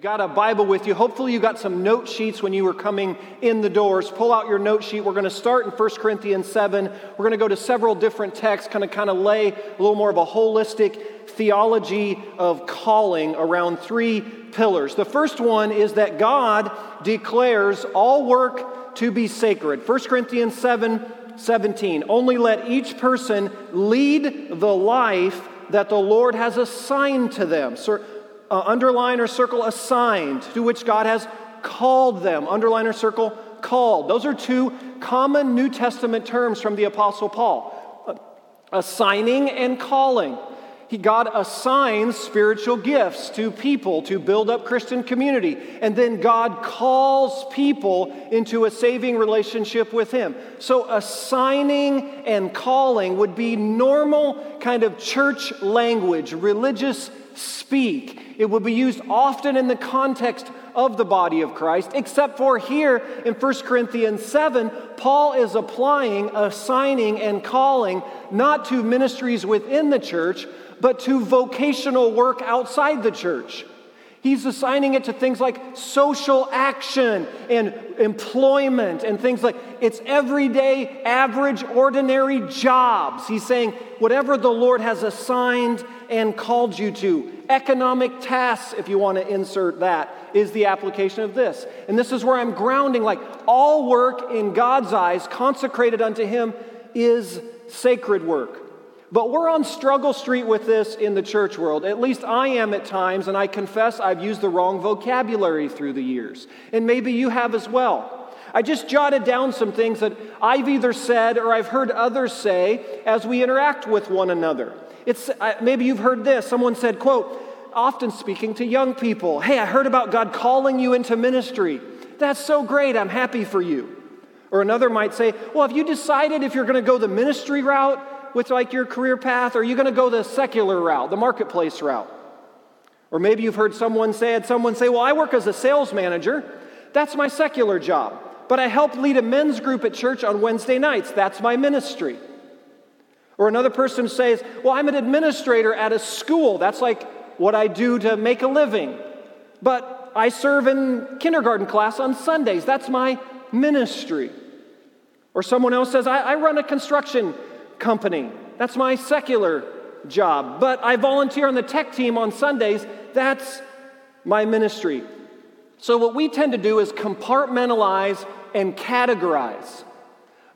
You got a Bible with you. Hopefully, you got some note sheets when you were coming in the doors. Pull out your note sheet. We're going to start in 1 Corinthians 7. We're going to go to several different texts, kind of kind of lay a little more of a holistic theology of calling around three pillars. The first one is that God declares all work to be sacred. 1 Corinthians 7 17. Only let each person lead the life that the Lord has assigned to them. So, uh, underline or circle assigned, to which God has called them. Underline or circle called. Those are two common New Testament terms from the Apostle Paul uh, assigning and calling. He, God assigns spiritual gifts to people to build up Christian community. And then God calls people into a saving relationship with Him. So, assigning and calling would be normal kind of church language, religious speak. It will be used often in the context of the body of Christ, except for here in 1 Corinthians 7, Paul is applying, assigning, and calling not to ministries within the church, but to vocational work outside the church. He's assigning it to things like social action and employment and things like it's everyday, average, ordinary jobs. He's saying, whatever the Lord has assigned and called you to, economic tasks, if you want to insert that, is the application of this. And this is where I'm grounding like all work in God's eyes, consecrated unto Him, is sacred work. But we're on struggle street with this in the church world. At least I am at times, and I confess I've used the wrong vocabulary through the years. And maybe you have as well. I just jotted down some things that I've either said or I've heard others say as we interact with one another. It's, maybe you've heard this. Someone said, quote, often speaking to young people, hey, I heard about God calling you into ministry. That's so great. I'm happy for you. Or another might say, well, have you decided if you're going to go the ministry route with like your career path, or are you going to go the secular route, the marketplace route? Or maybe you've heard someone say, had someone say, well, I work as a sales manager. That's my secular job. But I help lead a men's group at church on Wednesday nights. That's my ministry. Or another person says, well, I'm an administrator at a school. That's like what I do to make a living. But I serve in kindergarten class on Sundays. That's my ministry. Or someone else says, I, I run a construction company. That's my secular job. But I volunteer on the tech team on Sundays. That's my ministry. So, what we tend to do is compartmentalize and categorize.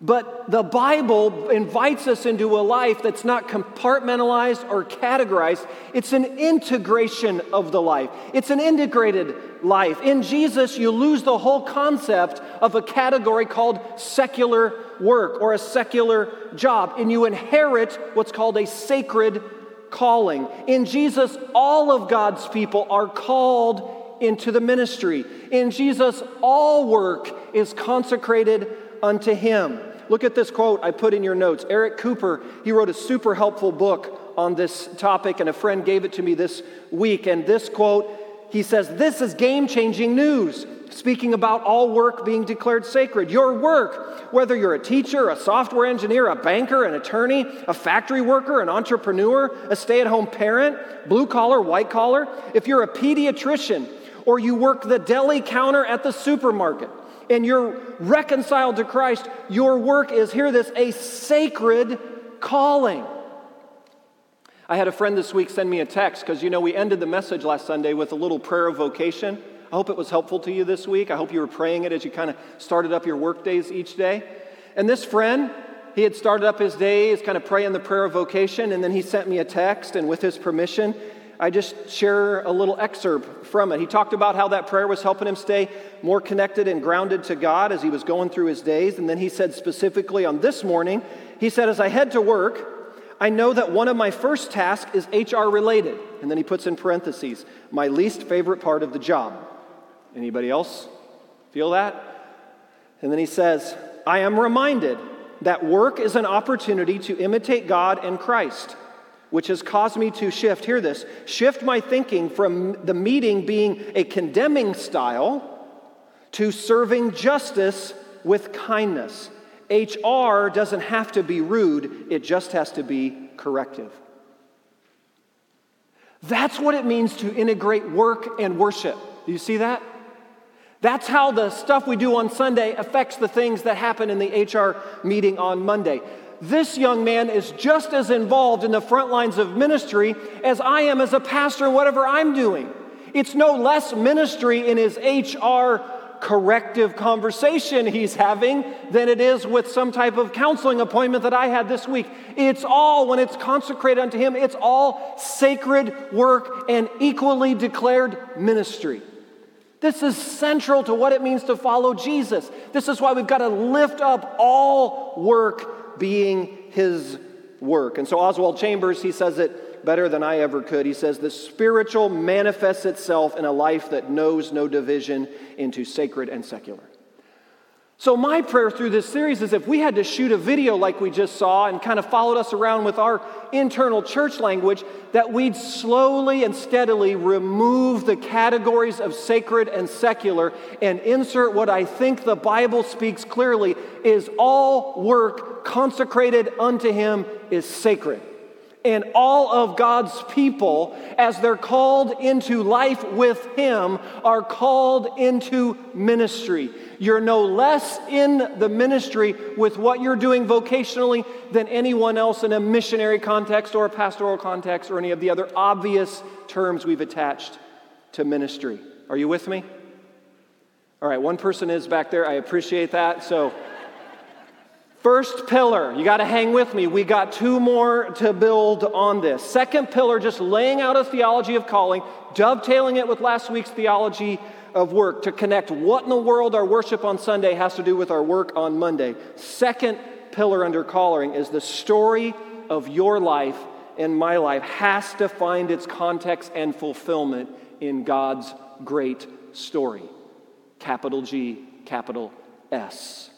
But the Bible invites us into a life that's not compartmentalized or categorized. It's an integration of the life, it's an integrated life. In Jesus, you lose the whole concept of a category called secular work or a secular job, and you inherit what's called a sacred calling. In Jesus, all of God's people are called into the ministry. In Jesus, all work is consecrated unto Him. Look at this quote I put in your notes. Eric Cooper, he wrote a super helpful book on this topic, and a friend gave it to me this week. And this quote, he says, This is game changing news speaking about all work being declared sacred. Your work, whether you're a teacher, a software engineer, a banker, an attorney, a factory worker, an entrepreneur, a stay at home parent, blue collar, white collar, if you're a pediatrician, or you work the deli counter at the supermarket, and you're reconciled to Christ, your work is, hear this, a sacred calling. I had a friend this week send me a text because, you know, we ended the message last Sunday with a little prayer of vocation. I hope it was helpful to you this week. I hope you were praying it as you kind of started up your work days each day. And this friend, he had started up his day, days kind of praying the prayer of vocation, and then he sent me a text, and with his permission, I just share a little excerpt from it. He talked about how that prayer was helping him stay more connected and grounded to God as he was going through his days. And then he said specifically on this morning, he said, As I head to work, I know that one of my first tasks is HR related. And then he puts in parentheses, my least favorite part of the job. Anybody else feel that? And then he says, I am reminded that work is an opportunity to imitate God and Christ which has caused me to shift, hear this, shift my thinking from the meeting being a condemning style to serving justice with kindness. HR doesn't have to be rude, it just has to be corrective. That's what it means to integrate work and worship. Do you see that? That's how the stuff we do on Sunday affects the things that happen in the HR meeting on Monday. This young man is just as involved in the front lines of ministry as I am as a pastor in whatever I'm doing. It's no less ministry in his HR corrective conversation he's having than it is with some type of counseling appointment that I had this week. It's all, when it's consecrated unto him, it's all sacred work and equally declared ministry. This is central to what it means to follow Jesus. This is why we've got to lift up all work being his work. And so Oswald Chambers, he says it better than I ever could. He says, The spiritual manifests itself in a life that knows no division into sacred and secular. So, my prayer through this series is if we had to shoot a video like we just saw and kind of followed us around with our internal church language, that we'd slowly and steadily remove the categories of sacred and secular and insert what I think the Bible speaks clearly is all work consecrated unto Him is sacred and all of God's people, as they're called into life with Him, are called into ministry. You're no less in the ministry with what you're doing vocationally than anyone else in a missionary context or a pastoral context or any of the other obvious terms we've attached to ministry. Are you with me? All right, one person is back there. I appreciate that. So, First pillar, you got to hang with me. We got two more to build on this. Second pillar, just laying out a theology of calling, dovetailing it with last week's theology of work to connect what in the world our worship on Sunday has to do with our work on Monday. Second pillar under calling is the story of your life and my life has to find its context and fulfillment in God's great story. Capital G, capital S.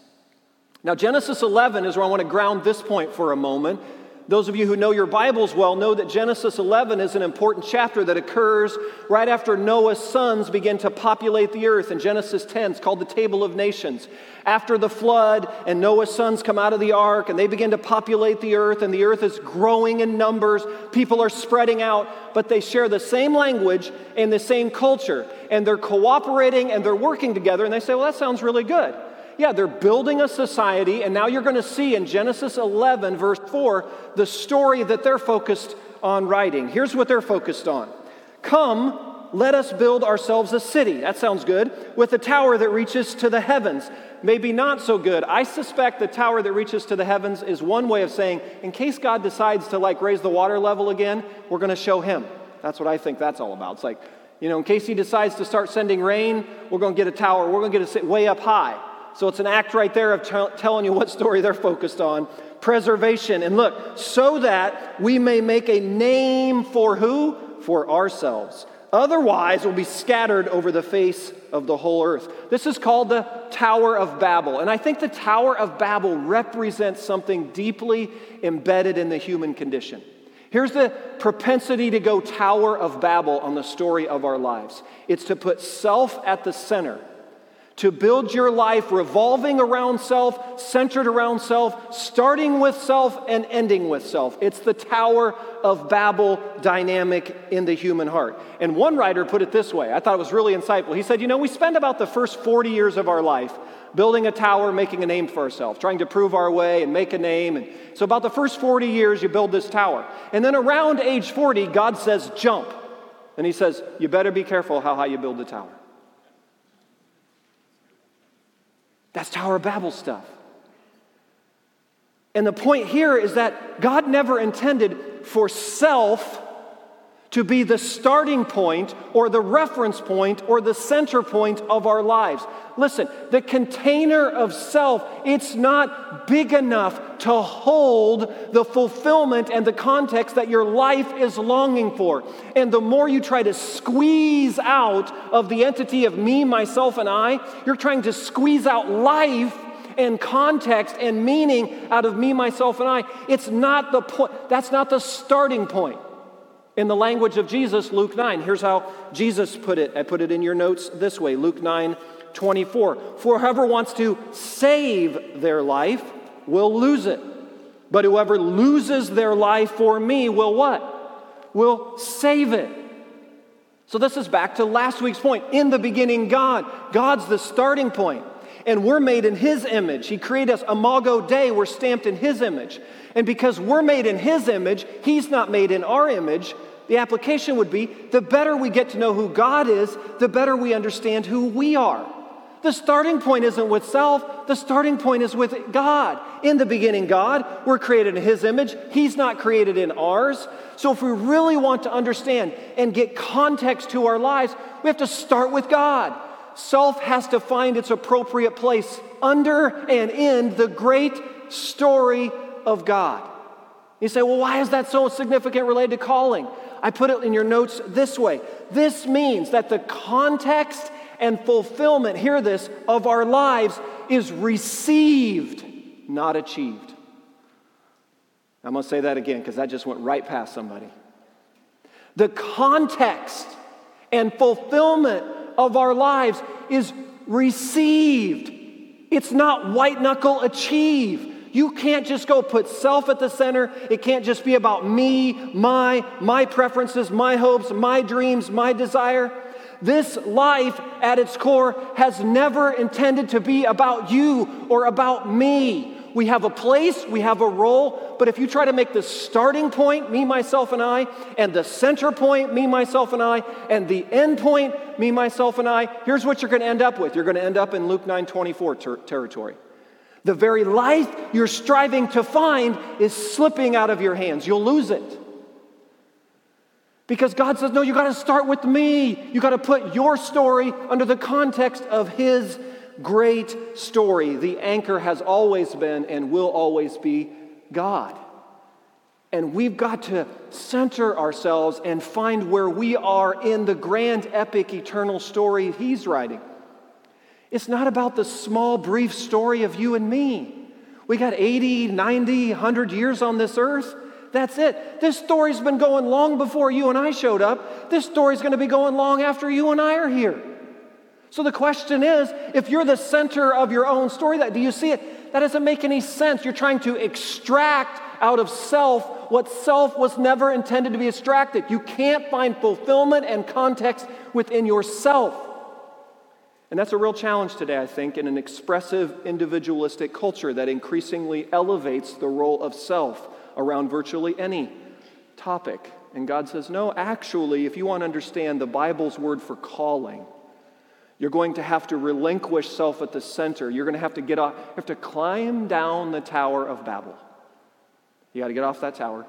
Now, Genesis 11 is where I want to ground this point for a moment. Those of you who know your Bibles well know that Genesis 11 is an important chapter that occurs right after Noah's sons begin to populate the earth. In Genesis 10, it's called the Table of Nations. After the flood, and Noah's sons come out of the ark, and they begin to populate the earth, and the earth is growing in numbers. People are spreading out, but they share the same language and the same culture, and they're cooperating and they're working together, and they say, Well, that sounds really good. Yeah, they're building a society, and now you're going to see in Genesis 11, verse 4, the story that they're focused on writing. Here's what they're focused on Come, let us build ourselves a city. That sounds good. With a tower that reaches to the heavens. Maybe not so good. I suspect the tower that reaches to the heavens is one way of saying, in case God decides to like raise the water level again, we're going to show him. That's what I think that's all about. It's like, you know, in case he decides to start sending rain, we're going to get a tower. We're going to get it way up high. So it's an act right there of t- telling you what story they're focused on. Preservation. And look, so that we may make a name for who? For ourselves. Otherwise, we'll be scattered over the face of the whole earth. This is called the Tower of Babel. And I think the Tower of Babel represents something deeply embedded in the human condition. Here's the propensity to go Tower of Babel on the story of our lives it's to put self at the center to build your life revolving around self, centered around self, starting with self and ending with self. It's the Tower of Babel dynamic in the human heart. And one writer put it this way I thought it was really insightful. He said, You know, we spend about the first 40 years of our life building a tower, making a name for ourselves, trying to prove our way and make a name. And so, about the first 40 years, you build this tower. And then around age 40, God says, Jump. And He says, You better be careful how high you build the tower. That's Tower of Babel stuff. And the point here is that God never intended for self to be the starting point or the reference point or the center point of our lives. Listen, the container of self, it's not big enough to hold the fulfillment and the context that your life is longing for. And the more you try to squeeze out of the entity of me, myself, and I, you're trying to squeeze out life and context and meaning out of me, myself, and I. It's not the point, that's not the starting point. In the language of Jesus, Luke 9, here's how Jesus put it. I put it in your notes this way Luke 9 24. For whoever wants to save their life will lose it. But whoever loses their life for me will what? Will save it. So, this is back to last week's point. In the beginning, God. God's the starting point. And we're made in His image. He created us, imago Dei, we're stamped in His image. And because we're made in His image, He's not made in our image. The application would be the better we get to know who God is, the better we understand who we are. The starting point isn't with self, the starting point is with God. In the beginning, God, we're created in His image. He's not created in ours. So, if we really want to understand and get context to our lives, we have to start with God. Self has to find its appropriate place under and in the great story of God. You say, well, why is that so significant related to calling? I put it in your notes this way this means that the context and fulfillment, hear this, of our lives is received, not achieved. I'm going to say that again because that just went right past somebody. The context and fulfillment of our lives is received. It's not white knuckle achieve. You can't just go put self at the center. It can't just be about me, my, my preferences, my hopes, my dreams, my desire. This life at its core has never intended to be about you or about me. We have a place, we have a role, but if you try to make the starting point, me, myself, and I, and the center point, me, myself, and I, and the end point, me, myself, and I, here's what you're going to end up with. You're going to end up in Luke 9 24 ter- territory. The very life you're striving to find is slipping out of your hands. You'll lose it. Because God says, no, you got to start with me. You got to put your story under the context of His great story. The anchor has always been and will always be God. And we've got to center ourselves and find where we are in the grand, epic, eternal story He's writing. It's not about the small, brief story of you and me. We got 80, 90, 100 years on this earth. That's it. This story's been going long before you and I showed up. This story's going to be going long after you and I are here. So the question is if you're the center of your own story, that, do you see it? That doesn't make any sense. You're trying to extract out of self what self was never intended to be extracted. You can't find fulfillment and context within yourself. And that's a real challenge today, I think, in an expressive, individualistic culture that increasingly elevates the role of self around virtually any topic. And God says, no, actually, if you want to understand the Bible's word for calling, you're going to have to relinquish self at the center. You're going to have to get off, you have to climb down the Tower of Babel. You got to get off that tower.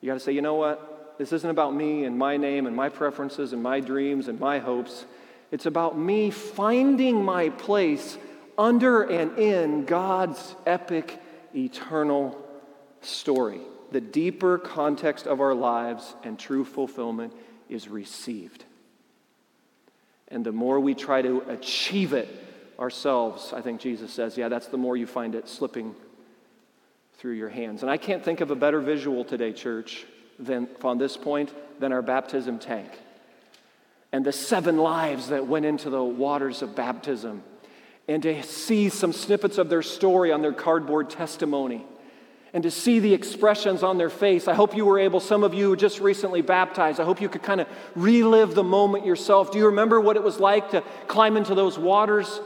You got to say, you know what? This isn't about me and my name and my preferences and my dreams and my hopes. It's about me finding my place under and in God's epic, eternal story, the deeper context of our lives and true fulfillment is received. And the more we try to achieve it ourselves, I think Jesus says, yeah, that's the more you find it slipping through your hands. And I can't think of a better visual today, church, than on this point than our baptism tank and the seven lives that went into the waters of baptism and to see some snippets of their story on their cardboard testimony and to see the expressions on their face. I hope you were able, some of you just recently baptized, I hope you could kind of relive the moment yourself. Do you remember what it was like to climb into those waters?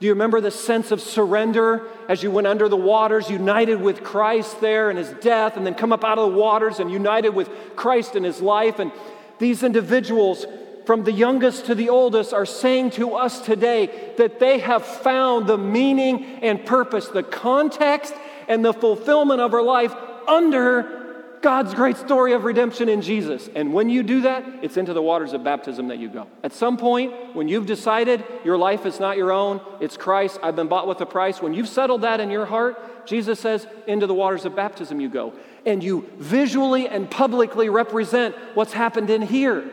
Do you remember the sense of surrender as you went under the waters, united with Christ there in his death, and then come up out of the waters and united with Christ in his life? And these individuals, from the youngest to the oldest, are saying to us today that they have found the meaning and purpose, the context and the fulfillment of our life under God's great story of redemption in Jesus. And when you do that, it's into the waters of baptism that you go. At some point, when you've decided your life is not your own, it's Christ, I've been bought with a price, when you've settled that in your heart, Jesus says, into the waters of baptism you go. And you visually and publicly represent what's happened in here.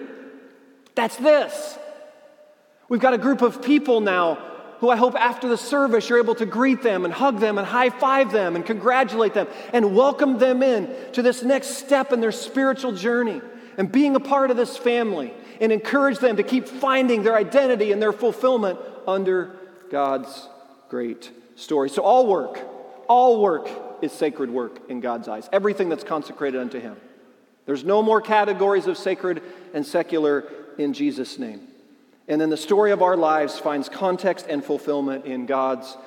That's this. We've got a group of people now who I hope after the service you're able to greet them and hug them and high five them and congratulate them and welcome them in to this next step in their spiritual journey and being a part of this family and encourage them to keep finding their identity and their fulfillment under God's great story. So, all work, all work is sacred work in God's eyes, everything that's consecrated unto Him. There's no more categories of sacred and secular in Jesus' name. And then the story of our lives finds context and fulfillment in God's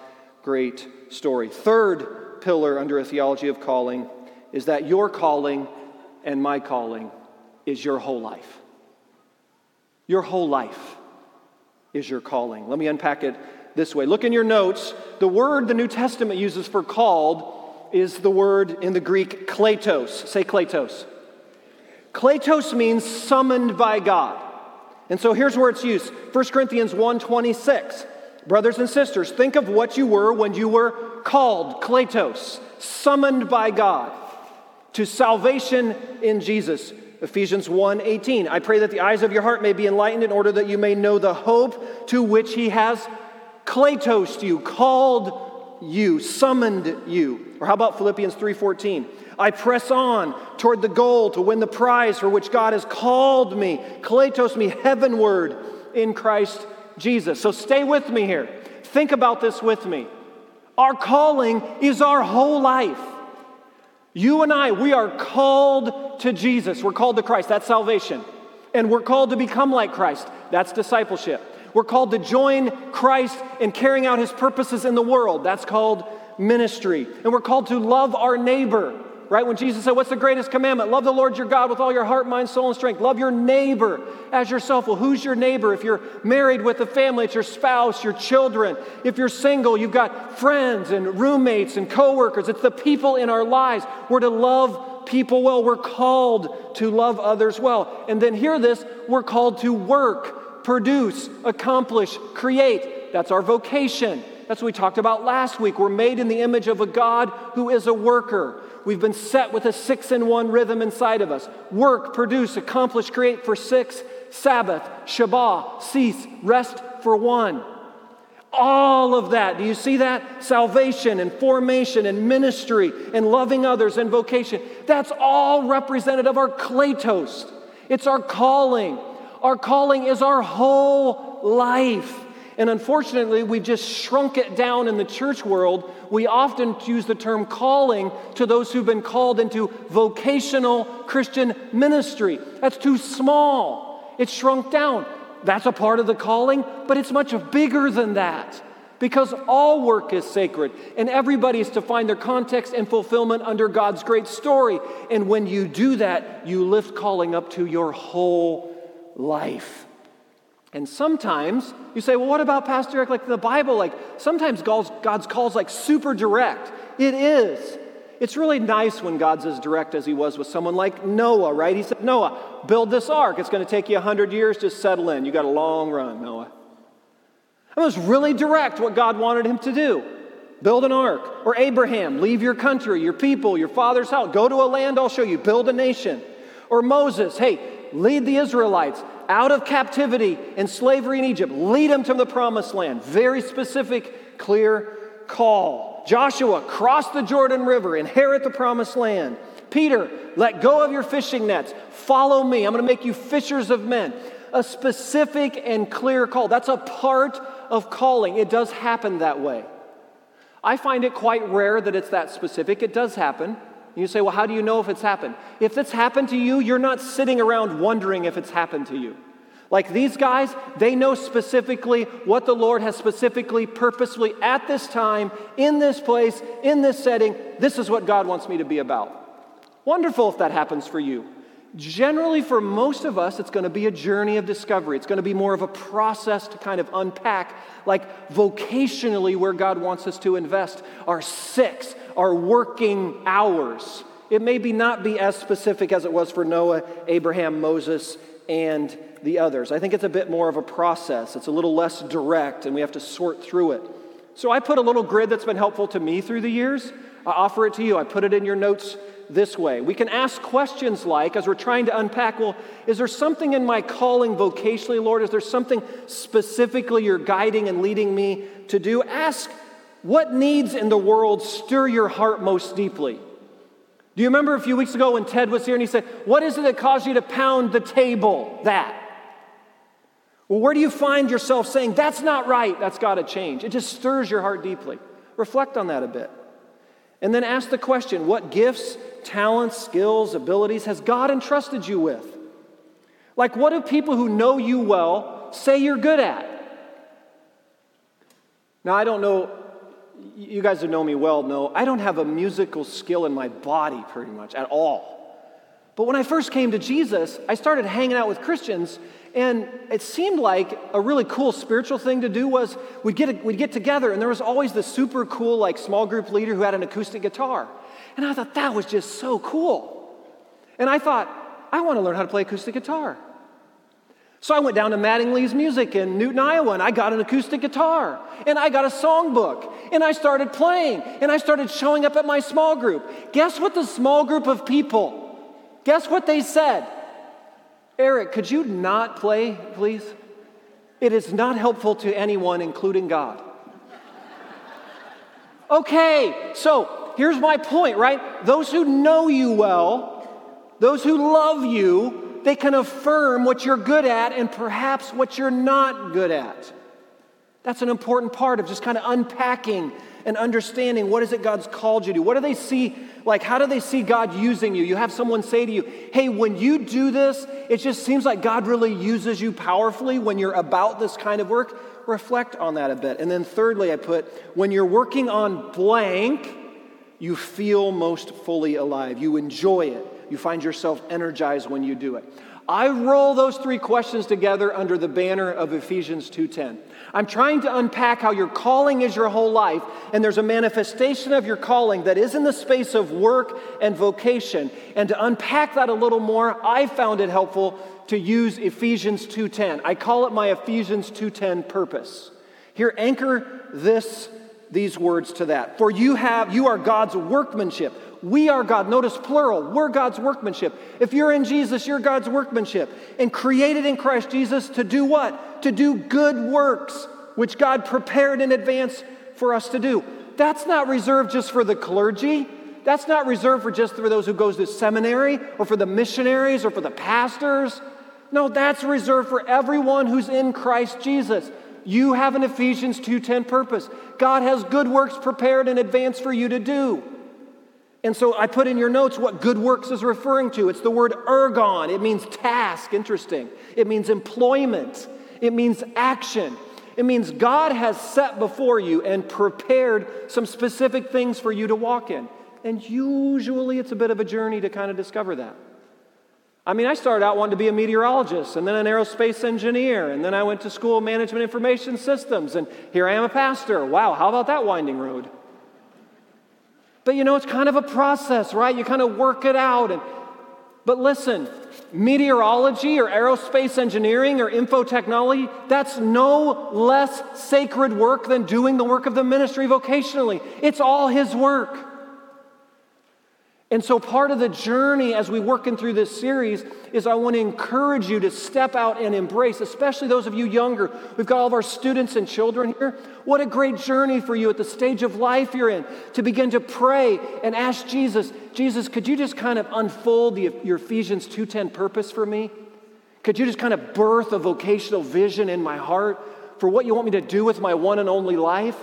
great story. Third pillar under a theology of calling is that your calling and my calling is your whole life. Your whole life is your calling. Let me unpack it this way. Look in your notes. The word the New Testament uses for called is the word in the Greek kletos. Say kletos. Kletos means summoned by God. And so here's where it's used. 1 Corinthians 1:26. Brothers and sisters, think of what you were when you were called, kletos, summoned by God to salvation in Jesus. Ephesians 1:18. I pray that the eyes of your heart may be enlightened in order that you may know the hope to which he has kletos you, called you, summoned you. Or how about Philippians 3:14? I press on toward the goal to win the prize for which God has called me, kletos me heavenward in Christ Jesus. So stay with me here. Think about this with me. Our calling is our whole life. You and I, we are called to Jesus. We're called to Christ. That's salvation. And we're called to become like Christ. That's discipleship. We're called to join Christ in carrying out his purposes in the world. That's called ministry. And we're called to love our neighbor right? When Jesus said, What's the greatest commandment? Love the Lord your God with all your heart, mind, soul, and strength. Love your neighbor as yourself. Well, who's your neighbor? If you're married with a family, it's your spouse, your children. If you're single, you've got friends and roommates and coworkers. It's the people in our lives. We're to love people well. We're called to love others well. And then hear this we're called to work, produce, accomplish, create. That's our vocation. That's what we talked about last week. We're made in the image of a God who is a worker. We've been set with a six in one rhythm inside of us work, produce, accomplish, create for six, Sabbath, Shabbat, cease, rest for one. All of that. Do you see that? Salvation and formation and ministry and loving others and vocation. That's all representative of our kletos. It's our calling. Our calling is our whole life. And unfortunately, we've just shrunk it down in the church world. We often use the term calling to those who've been called into vocational Christian ministry. That's too small, it's shrunk down. That's a part of the calling, but it's much bigger than that because all work is sacred and everybody is to find their context and fulfillment under God's great story. And when you do that, you lift calling up to your whole life. And sometimes you say, well, what about Pastor Eric? Like the Bible, like sometimes God's, God's calls like super direct. It is. It's really nice when God's as direct as he was with someone like Noah, right? He said, Noah, build this ark. It's going to take you 100 years to settle in. You got a long run, Noah. It was really direct what God wanted him to do. Build an ark. Or Abraham, leave your country, your people, your father's house. Go to a land I'll show you. Build a nation. Or Moses, hey, lead the Israelites out of captivity and slavery in Egypt, lead them to the promised land. Very specific, clear call. Joshua, cross the Jordan River, inherit the promised land. Peter, let go of your fishing nets, follow me. I'm going to make you fishers of men. A specific and clear call. That's a part of calling. It does happen that way. I find it quite rare that it's that specific. It does happen. You say, well, how do you know if it's happened? If it's happened to you, you're not sitting around wondering if it's happened to you. Like these guys, they know specifically what the Lord has specifically, purposely, at this time, in this place, in this setting, this is what God wants me to be about. Wonderful if that happens for you. Generally, for most of us, it's going to be a journey of discovery. It's going to be more of a process to kind of unpack, like vocationally, where God wants us to invest our six, our working hours. It may be not be as specific as it was for Noah, Abraham, Moses, and the others. I think it's a bit more of a process. It's a little less direct, and we have to sort through it. So I put a little grid that's been helpful to me through the years. I offer it to you. I put it in your notes this way. We can ask questions like, as we're trying to unpack, well, is there something in my calling vocationally, Lord? Is there something specifically you're guiding and leading me to do? Ask, what needs in the world stir your heart most deeply? Do you remember a few weeks ago when Ted was here and he said, What is it that caused you to pound the table? That. Well, where do you find yourself saying, That's not right, that's got to change? It just stirs your heart deeply. Reflect on that a bit. And then ask the question what gifts, talents, skills, abilities has God entrusted you with? Like, what do people who know you well say you're good at? Now, I don't know, you guys who know me well know, I don't have a musical skill in my body pretty much at all. But when I first came to Jesus, I started hanging out with Christians, and it seemed like a really cool spiritual thing to do was we'd get, we'd get together, and there was always this super cool, like, small group leader who had an acoustic guitar. And I thought that was just so cool. And I thought, I want to learn how to play acoustic guitar. So I went down to Mattingly's Music in Newton, Iowa, and I got an acoustic guitar, and I got a songbook, and I started playing, and I started showing up at my small group. Guess what the small group of people Guess what they said? Eric, could you not play, please? It is not helpful to anyone, including God. Okay, so here's my point, right? Those who know you well, those who love you, they can affirm what you're good at and perhaps what you're not good at. That's an important part of just kind of unpacking and understanding what is it God's called you to. What do they see? Like, how do they see God using you? You have someone say to you, hey, when you do this, it just seems like God really uses you powerfully when you're about this kind of work. Reflect on that a bit. And then, thirdly, I put, when you're working on blank, you feel most fully alive. You enjoy it. You find yourself energized when you do it. I roll those three questions together under the banner of Ephesians 2:10. I'm trying to unpack how your calling is your whole life and there's a manifestation of your calling that is in the space of work and vocation. And to unpack that a little more, I found it helpful to use Ephesians 2:10. I call it my Ephesians 2:10 purpose. Here anchor this these words to that. For you have you are God's workmanship we are God. Notice plural. We're God's workmanship. If you're in Jesus, you're God's workmanship. And created in Christ Jesus to do what? To do good works, which God prepared in advance for us to do. That's not reserved just for the clergy. That's not reserved for just for those who goes to seminary or for the missionaries or for the pastors. No, that's reserved for everyone who's in Christ Jesus. You have an Ephesians 2:10 purpose. God has good works prepared in advance for you to do. And so I put in your notes what good works is referring to. It's the word ergon. It means task, interesting. It means employment. It means action. It means God has set before you and prepared some specific things for you to walk in. And usually it's a bit of a journey to kind of discover that. I mean, I started out wanting to be a meteorologist and then an aerospace engineer, and then I went to school management information systems, and here I am a pastor. Wow, how about that winding road? But you know, it's kind of a process, right? You kind of work it out. And, but listen, meteorology or aerospace engineering or info technology, that's no less sacred work than doing the work of the ministry vocationally. It's all His work. And so, part of the journey as we working through this series is I want to encourage you to step out and embrace, especially those of you younger. We've got all of our students and children here. What a great journey for you at the stage of life you're in to begin to pray and ask Jesus, Jesus, could you just kind of unfold the, your Ephesians 2:10 purpose for me? Could you just kind of birth a vocational vision in my heart for what you want me to do with my one and only life?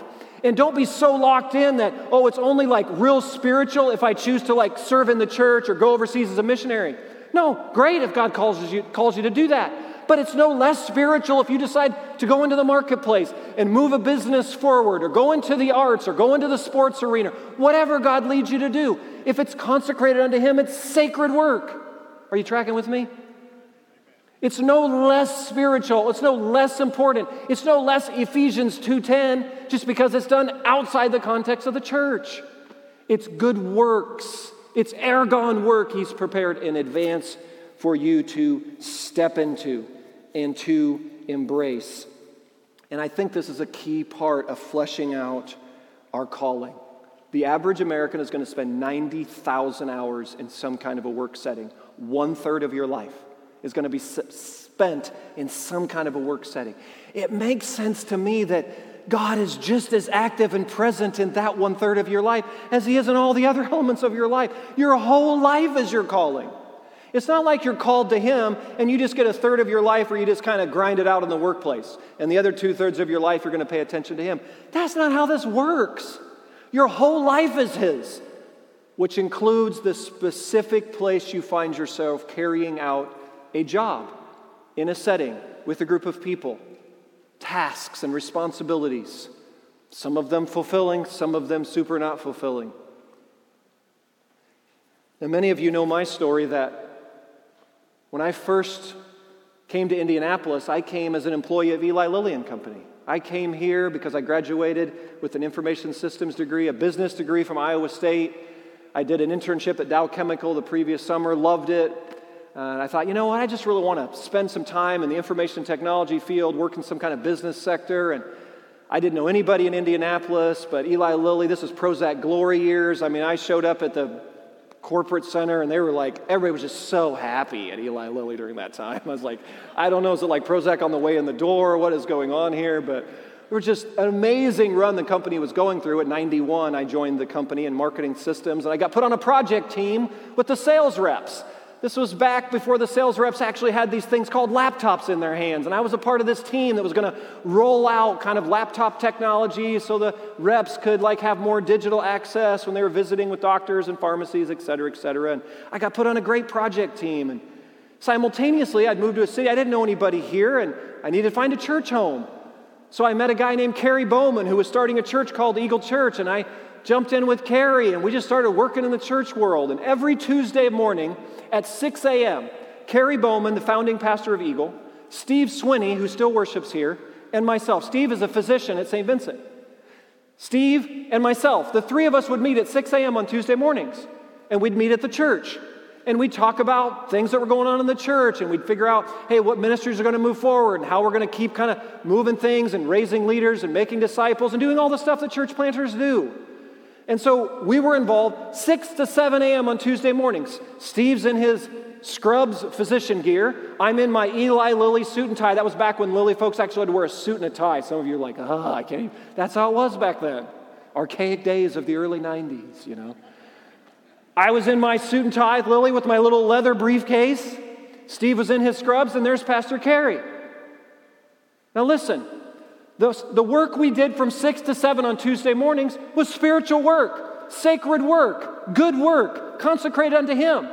And don't be so locked in that, oh, it's only like real spiritual if I choose to like serve in the church or go overseas as a missionary. No, great if God calls you, calls you to do that. But it's no less spiritual if you decide to go into the marketplace and move a business forward or go into the arts or go into the sports arena, whatever God leads you to do. If it's consecrated unto Him, it's sacred work. Are you tracking with me? It's no less spiritual, it's no less important, it's no less Ephesians 2:10 just because it's done outside the context of the church. It's good works. It's ergon work he's prepared in advance for you to step into and to embrace. And I think this is a key part of fleshing out our calling. The average American is going to spend 90,000 hours in some kind of a work setting, one third of your life is going to be spent in some kind of a work setting. It makes sense to me that God is just as active and present in that one third of your life as He is in all the other elements of your life. Your whole life is your calling. It's not like you're called to Him and you just get a third of your life where you just kind of grind it out in the workplace, and the other two thirds of your life you're going to pay attention to Him. That's not how this works. Your whole life is His, which includes the specific place you find yourself carrying out a job. in a setting with a group of people, tasks and responsibilities, some of them fulfilling, some of them super not fulfilling. Now, many of you know my story that when I first came to Indianapolis, I came as an employee of Eli Lilly and Company. I came here because I graduated with an information systems degree, a business degree from Iowa State. I did an internship at Dow Chemical the previous summer, loved it. Uh, and I thought, you know what, I just really want to spend some time in the information technology field, work in some kind of business sector. And I didn't know anybody in Indianapolis, but Eli Lilly, this was Prozac glory years. I mean, I showed up at the corporate center and they were like, everybody was just so happy at Eli Lilly during that time. I was like, I don't know, is it like Prozac on the way in the door? What is going on here? But it was just an amazing run the company was going through. At 91, I joined the company in marketing systems and I got put on a project team with the sales reps. This was back before the sales reps actually had these things called laptops in their hands. And I was a part of this team that was going to roll out kind of laptop technology so the reps could like have more digital access when they were visiting with doctors and pharmacies, et cetera, et cetera. And I got put on a great project team. And simultaneously, I'd moved to a city. I didn't know anybody here, and I needed to find a church home. So I met a guy named Kerry Bowman who was starting a church called Eagle Church. And I jumped in with Kerry, and we just started working in the church world. And every Tuesday morning, at 6 a.m. Kerry Bowman, the founding pastor of Eagle, Steve Swinney, who still worships here, and myself. Steve is a physician at St. Vincent. Steve and myself, the three of us would meet at 6 a.m. on Tuesday mornings, and we'd meet at the church. And we'd talk about things that were going on in the church, and we'd figure out, hey, what ministries are going to move forward, and how we're going to keep kind of moving things and raising leaders and making disciples and doing all the stuff that church planters do. And so we were involved 6 to 7 a.m. on Tuesday mornings. Steve's in his scrubs physician gear. I'm in my Eli Lilly suit and tie. That was back when Lilly folks actually had to wear a suit and a tie. Some of you are like, ah, I can't even. That's how it was back then. Archaic days of the early 90s, you know. I was in my suit and tie, Lilly, with my little leather briefcase. Steve was in his scrubs, and there's Pastor Kerry. Now listen, the, the work we did from 6 to 7 on Tuesday mornings was spiritual work, sacred work, good work, consecrated unto Him.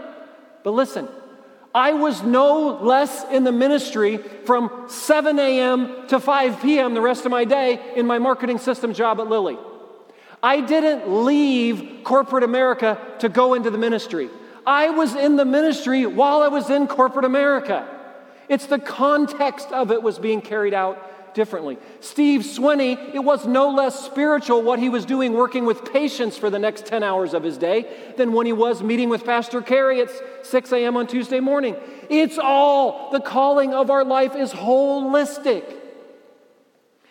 But listen, I was no less in the ministry from 7 a.m. to 5 p.m. the rest of my day in my marketing system job at Lilly. I didn't leave corporate America to go into the ministry. I was in the ministry while I was in corporate America. It's the context of it was being carried out differently. Steve Swinney, it was no less spiritual what he was doing working with patients for the next 10 hours of his day than when he was meeting with Pastor Kerry at 6 a.m. on Tuesday morning. It's all, the calling of our life is holistic.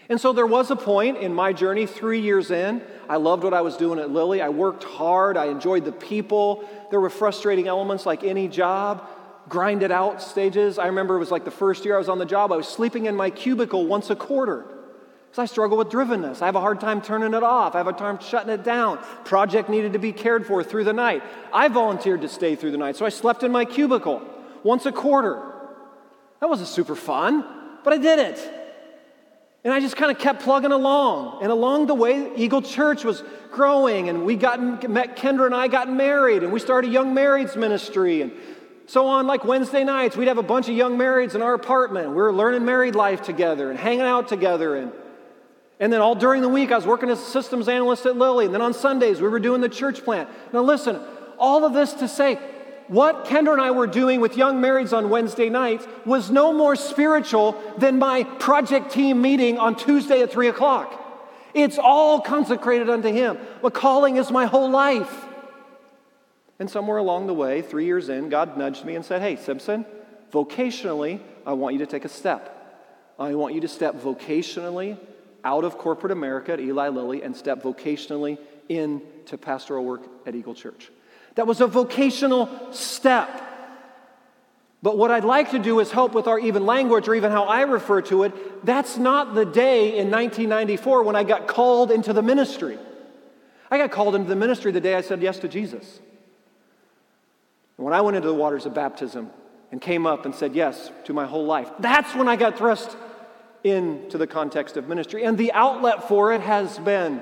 And so there was a point in my journey, three years in. I loved what I was doing at Lilly. I worked hard. I enjoyed the people. There were frustrating elements like any job grind it out stages. I remember it was like the first year I was on the job, I was sleeping in my cubicle once a quarter. Because I struggle with drivenness. I have a hard time turning it off. I have a hard time shutting it down. Project needed to be cared for through the night. I volunteered to stay through the night, so I slept in my cubicle once a quarter. That wasn't super fun, but I did it. And I just kind of kept plugging along. And along the way, Eagle Church was growing, and we got met Kendra and I got married, and we started a young marrieds ministry. And so on like Wednesday nights, we'd have a bunch of young marrieds in our apartment. We were learning married life together and hanging out together. And, and then all during the week, I was working as a systems analyst at Lilly. And then on Sundays, we were doing the church plant. Now, listen, all of this to say, what Kendra and I were doing with young marrieds on Wednesday nights was no more spiritual than my project team meeting on Tuesday at 3 o'clock. It's all consecrated unto Him. The calling is my whole life. And somewhere along the way, three years in, God nudged me and said, Hey, Simpson, vocationally, I want you to take a step. I want you to step vocationally out of corporate America at Eli Lilly and step vocationally into pastoral work at Eagle Church. That was a vocational step. But what I'd like to do is help with our even language or even how I refer to it. That's not the day in 1994 when I got called into the ministry. I got called into the ministry the day I said yes to Jesus. And when I went into the waters of baptism and came up and said yes to my whole life, that's when I got thrust into the context of ministry. And the outlet for it has been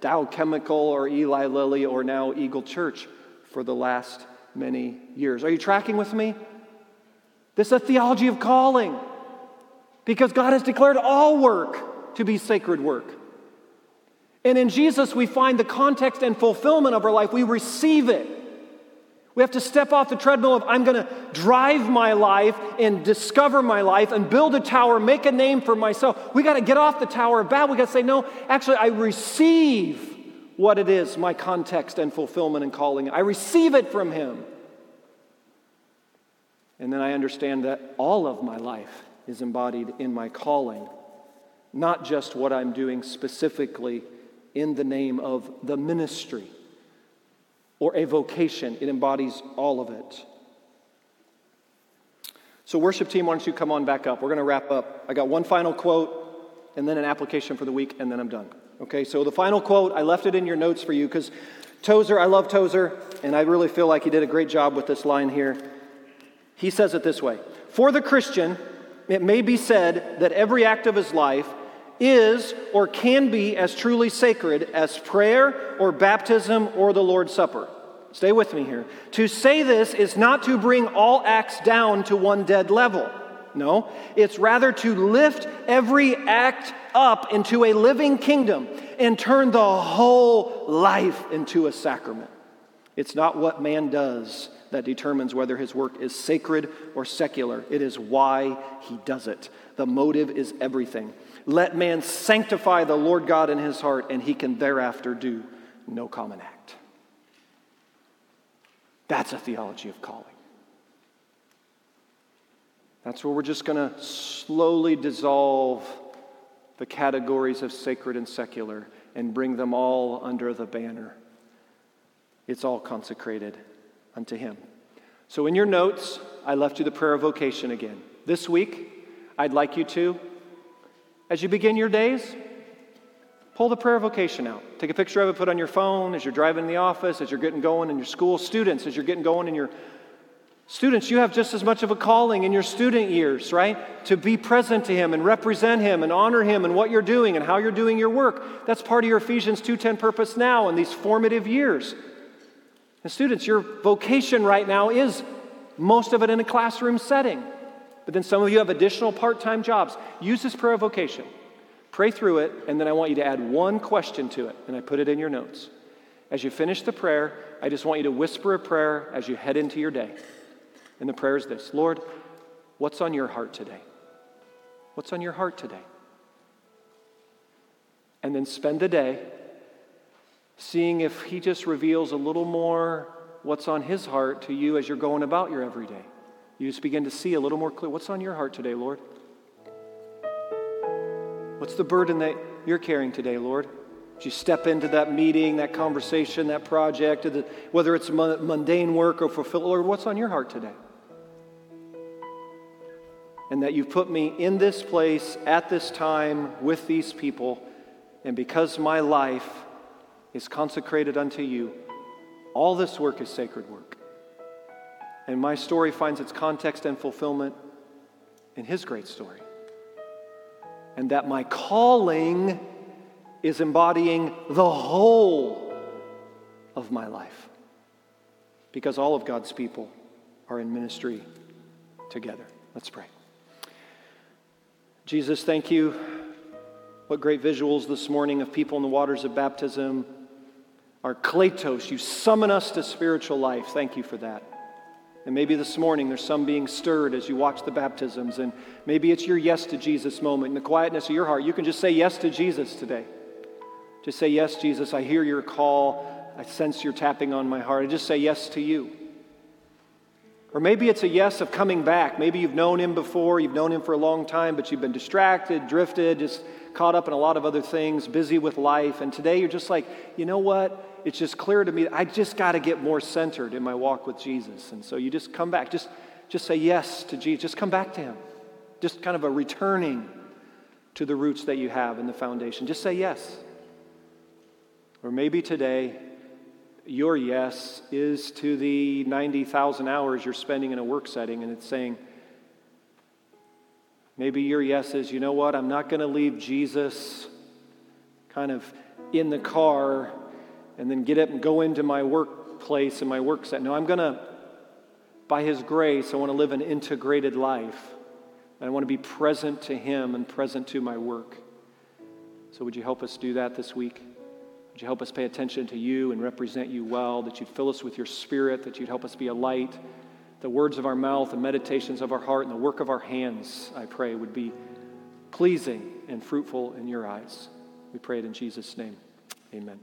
Dow Chemical or Eli Lilly or now Eagle Church for the last many years. Are you tracking with me? This is a theology of calling because God has declared all work to be sacred work. And in Jesus, we find the context and fulfillment of our life. We receive it. We have to step off the treadmill of I'm going to drive my life and discover my life and build a tower, make a name for myself. We got to get off the tower of Babel. We got to say, no, actually, I receive what it is, my context and fulfillment and calling. I receive it from Him. And then I understand that all of my life is embodied in my calling, not just what I'm doing specifically in the name of the ministry or a vocation. It embodies all of it. So, worship team, why don't you come on back up? We're going to wrap up. I got one final quote and then an application for the week, and then I'm done. Okay, so the final quote, I left it in your notes for you because Tozer, I love Tozer, and I really feel like he did a great job with this line here. He says it this way For the Christian, it may be said that every act of his life is or can be as truly sacred as prayer or baptism or the Lord's Supper. Stay with me here. To say this is not to bring all acts down to one dead level. No, it's rather to lift every act up into a living kingdom and turn the whole life into a sacrament. It's not what man does that determines whether his work is sacred or secular, it is why he does it. The motive is everything. Let man sanctify the Lord God in his heart, and he can thereafter do no common act. That's a theology of calling. That's where we're just going to slowly dissolve the categories of sacred and secular and bring them all under the banner. It's all consecrated unto Him. So, in your notes, I left you the prayer of vocation again. This week, I'd like you to as you begin your days, pull the prayer vocation out. Take a picture of it, put it on your phone as you're driving in the office, as you're getting going in your school. Students, as you're getting going in your students, you have just as much of a calling in your student years, right? To be present to Him and represent Him and honor Him and what you're doing and how you're doing your work. That's part of your Ephesians 2:10 purpose now in these formative years. And students, your vocation right now is most of it in a classroom setting. But then some of you have additional part time jobs. Use this prayer of vocation. Pray through it, and then I want you to add one question to it, and I put it in your notes. As you finish the prayer, I just want you to whisper a prayer as you head into your day. And the prayer is this Lord, what's on your heart today? What's on your heart today? And then spend the day seeing if He just reveals a little more what's on His heart to you as you're going about your everyday. You just begin to see a little more clear. What's on your heart today, Lord? What's the burden that you're carrying today, Lord? As you step into that meeting, that conversation, that project, whether it's mundane work or fulfill, Lord, what's on your heart today? And that you've put me in this place at this time with these people, and because my life is consecrated unto you, all this work is sacred work. And my story finds its context and fulfillment in his great story. And that my calling is embodying the whole of my life. Because all of God's people are in ministry together. Let's pray. Jesus, thank you. What great visuals this morning of people in the waters of baptism. Our kletos, you summon us to spiritual life. Thank you for that. And maybe this morning there's some being stirred as you watch the baptisms, and maybe it's your yes to Jesus moment. In the quietness of your heart, you can just say yes to Jesus today. Just say, Yes, Jesus, I hear your call. I sense you're tapping on my heart. I just say yes to you. Or maybe it's a yes of coming back. Maybe you've known him before, you've known him for a long time, but you've been distracted, drifted, just caught up in a lot of other things, busy with life. And today you're just like, you know what? it's just clear to me I just got to get more centered in my walk with Jesus. And so you just come back. Just, just say yes to Jesus. Just come back to Him. Just kind of a returning to the roots that you have in the foundation. Just say yes. Or maybe today, your yes is to the 90,000 hours you're spending in a work setting, and it's saying, maybe your yes is, you know what, I'm not going to leave Jesus kind of in the car and then get up and go into my workplace and my work set. No, I'm going to by His grace, I want to live an integrated life. And I want to be present to Him and present to my work. So, would you help us do that this week? Would you help us pay attention to you and represent you well? That you'd fill us with your spirit, that you'd help us be a light. The words of our mouth, the meditations of our heart, and the work of our hands, I pray, would be pleasing and fruitful in your eyes. We pray it in Jesus' name. Amen.